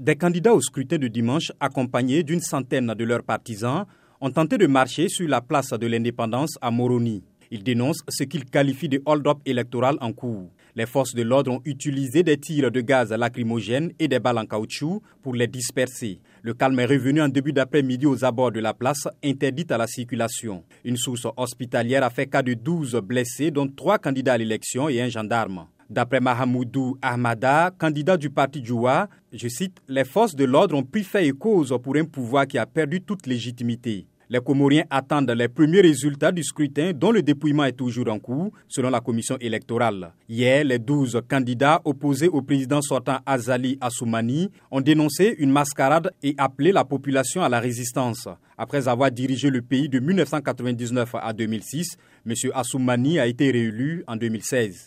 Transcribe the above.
Des candidats au scrutin de dimanche, accompagnés d'une centaine de leurs partisans, ont tenté de marcher sur la place de l'indépendance à Moroni. Ils dénoncent ce qu'ils qualifient de hold-up électoral en cours. Les forces de l'ordre ont utilisé des tirs de gaz lacrymogène et des balles en caoutchouc pour les disperser. Le calme est revenu en début d'après-midi aux abords de la place, interdite à la circulation. Une source hospitalière a fait cas de 12 blessés, dont 3 candidats à l'élection et un gendarme. D'après Mahamoudou Ahmada, candidat du parti Djoua, je cite, Les forces de l'ordre ont pris fait et cause pour un pouvoir qui a perdu toute légitimité. Les Comoriens attendent les premiers résultats du scrutin dont le dépouillement est toujours en cours, selon la commission électorale. Hier, les 12 candidats opposés au président sortant Azali Assoumani ont dénoncé une mascarade et appelé la population à la résistance. Après avoir dirigé le pays de 1999 à 2006, M. Assoumani a été réélu en 2016.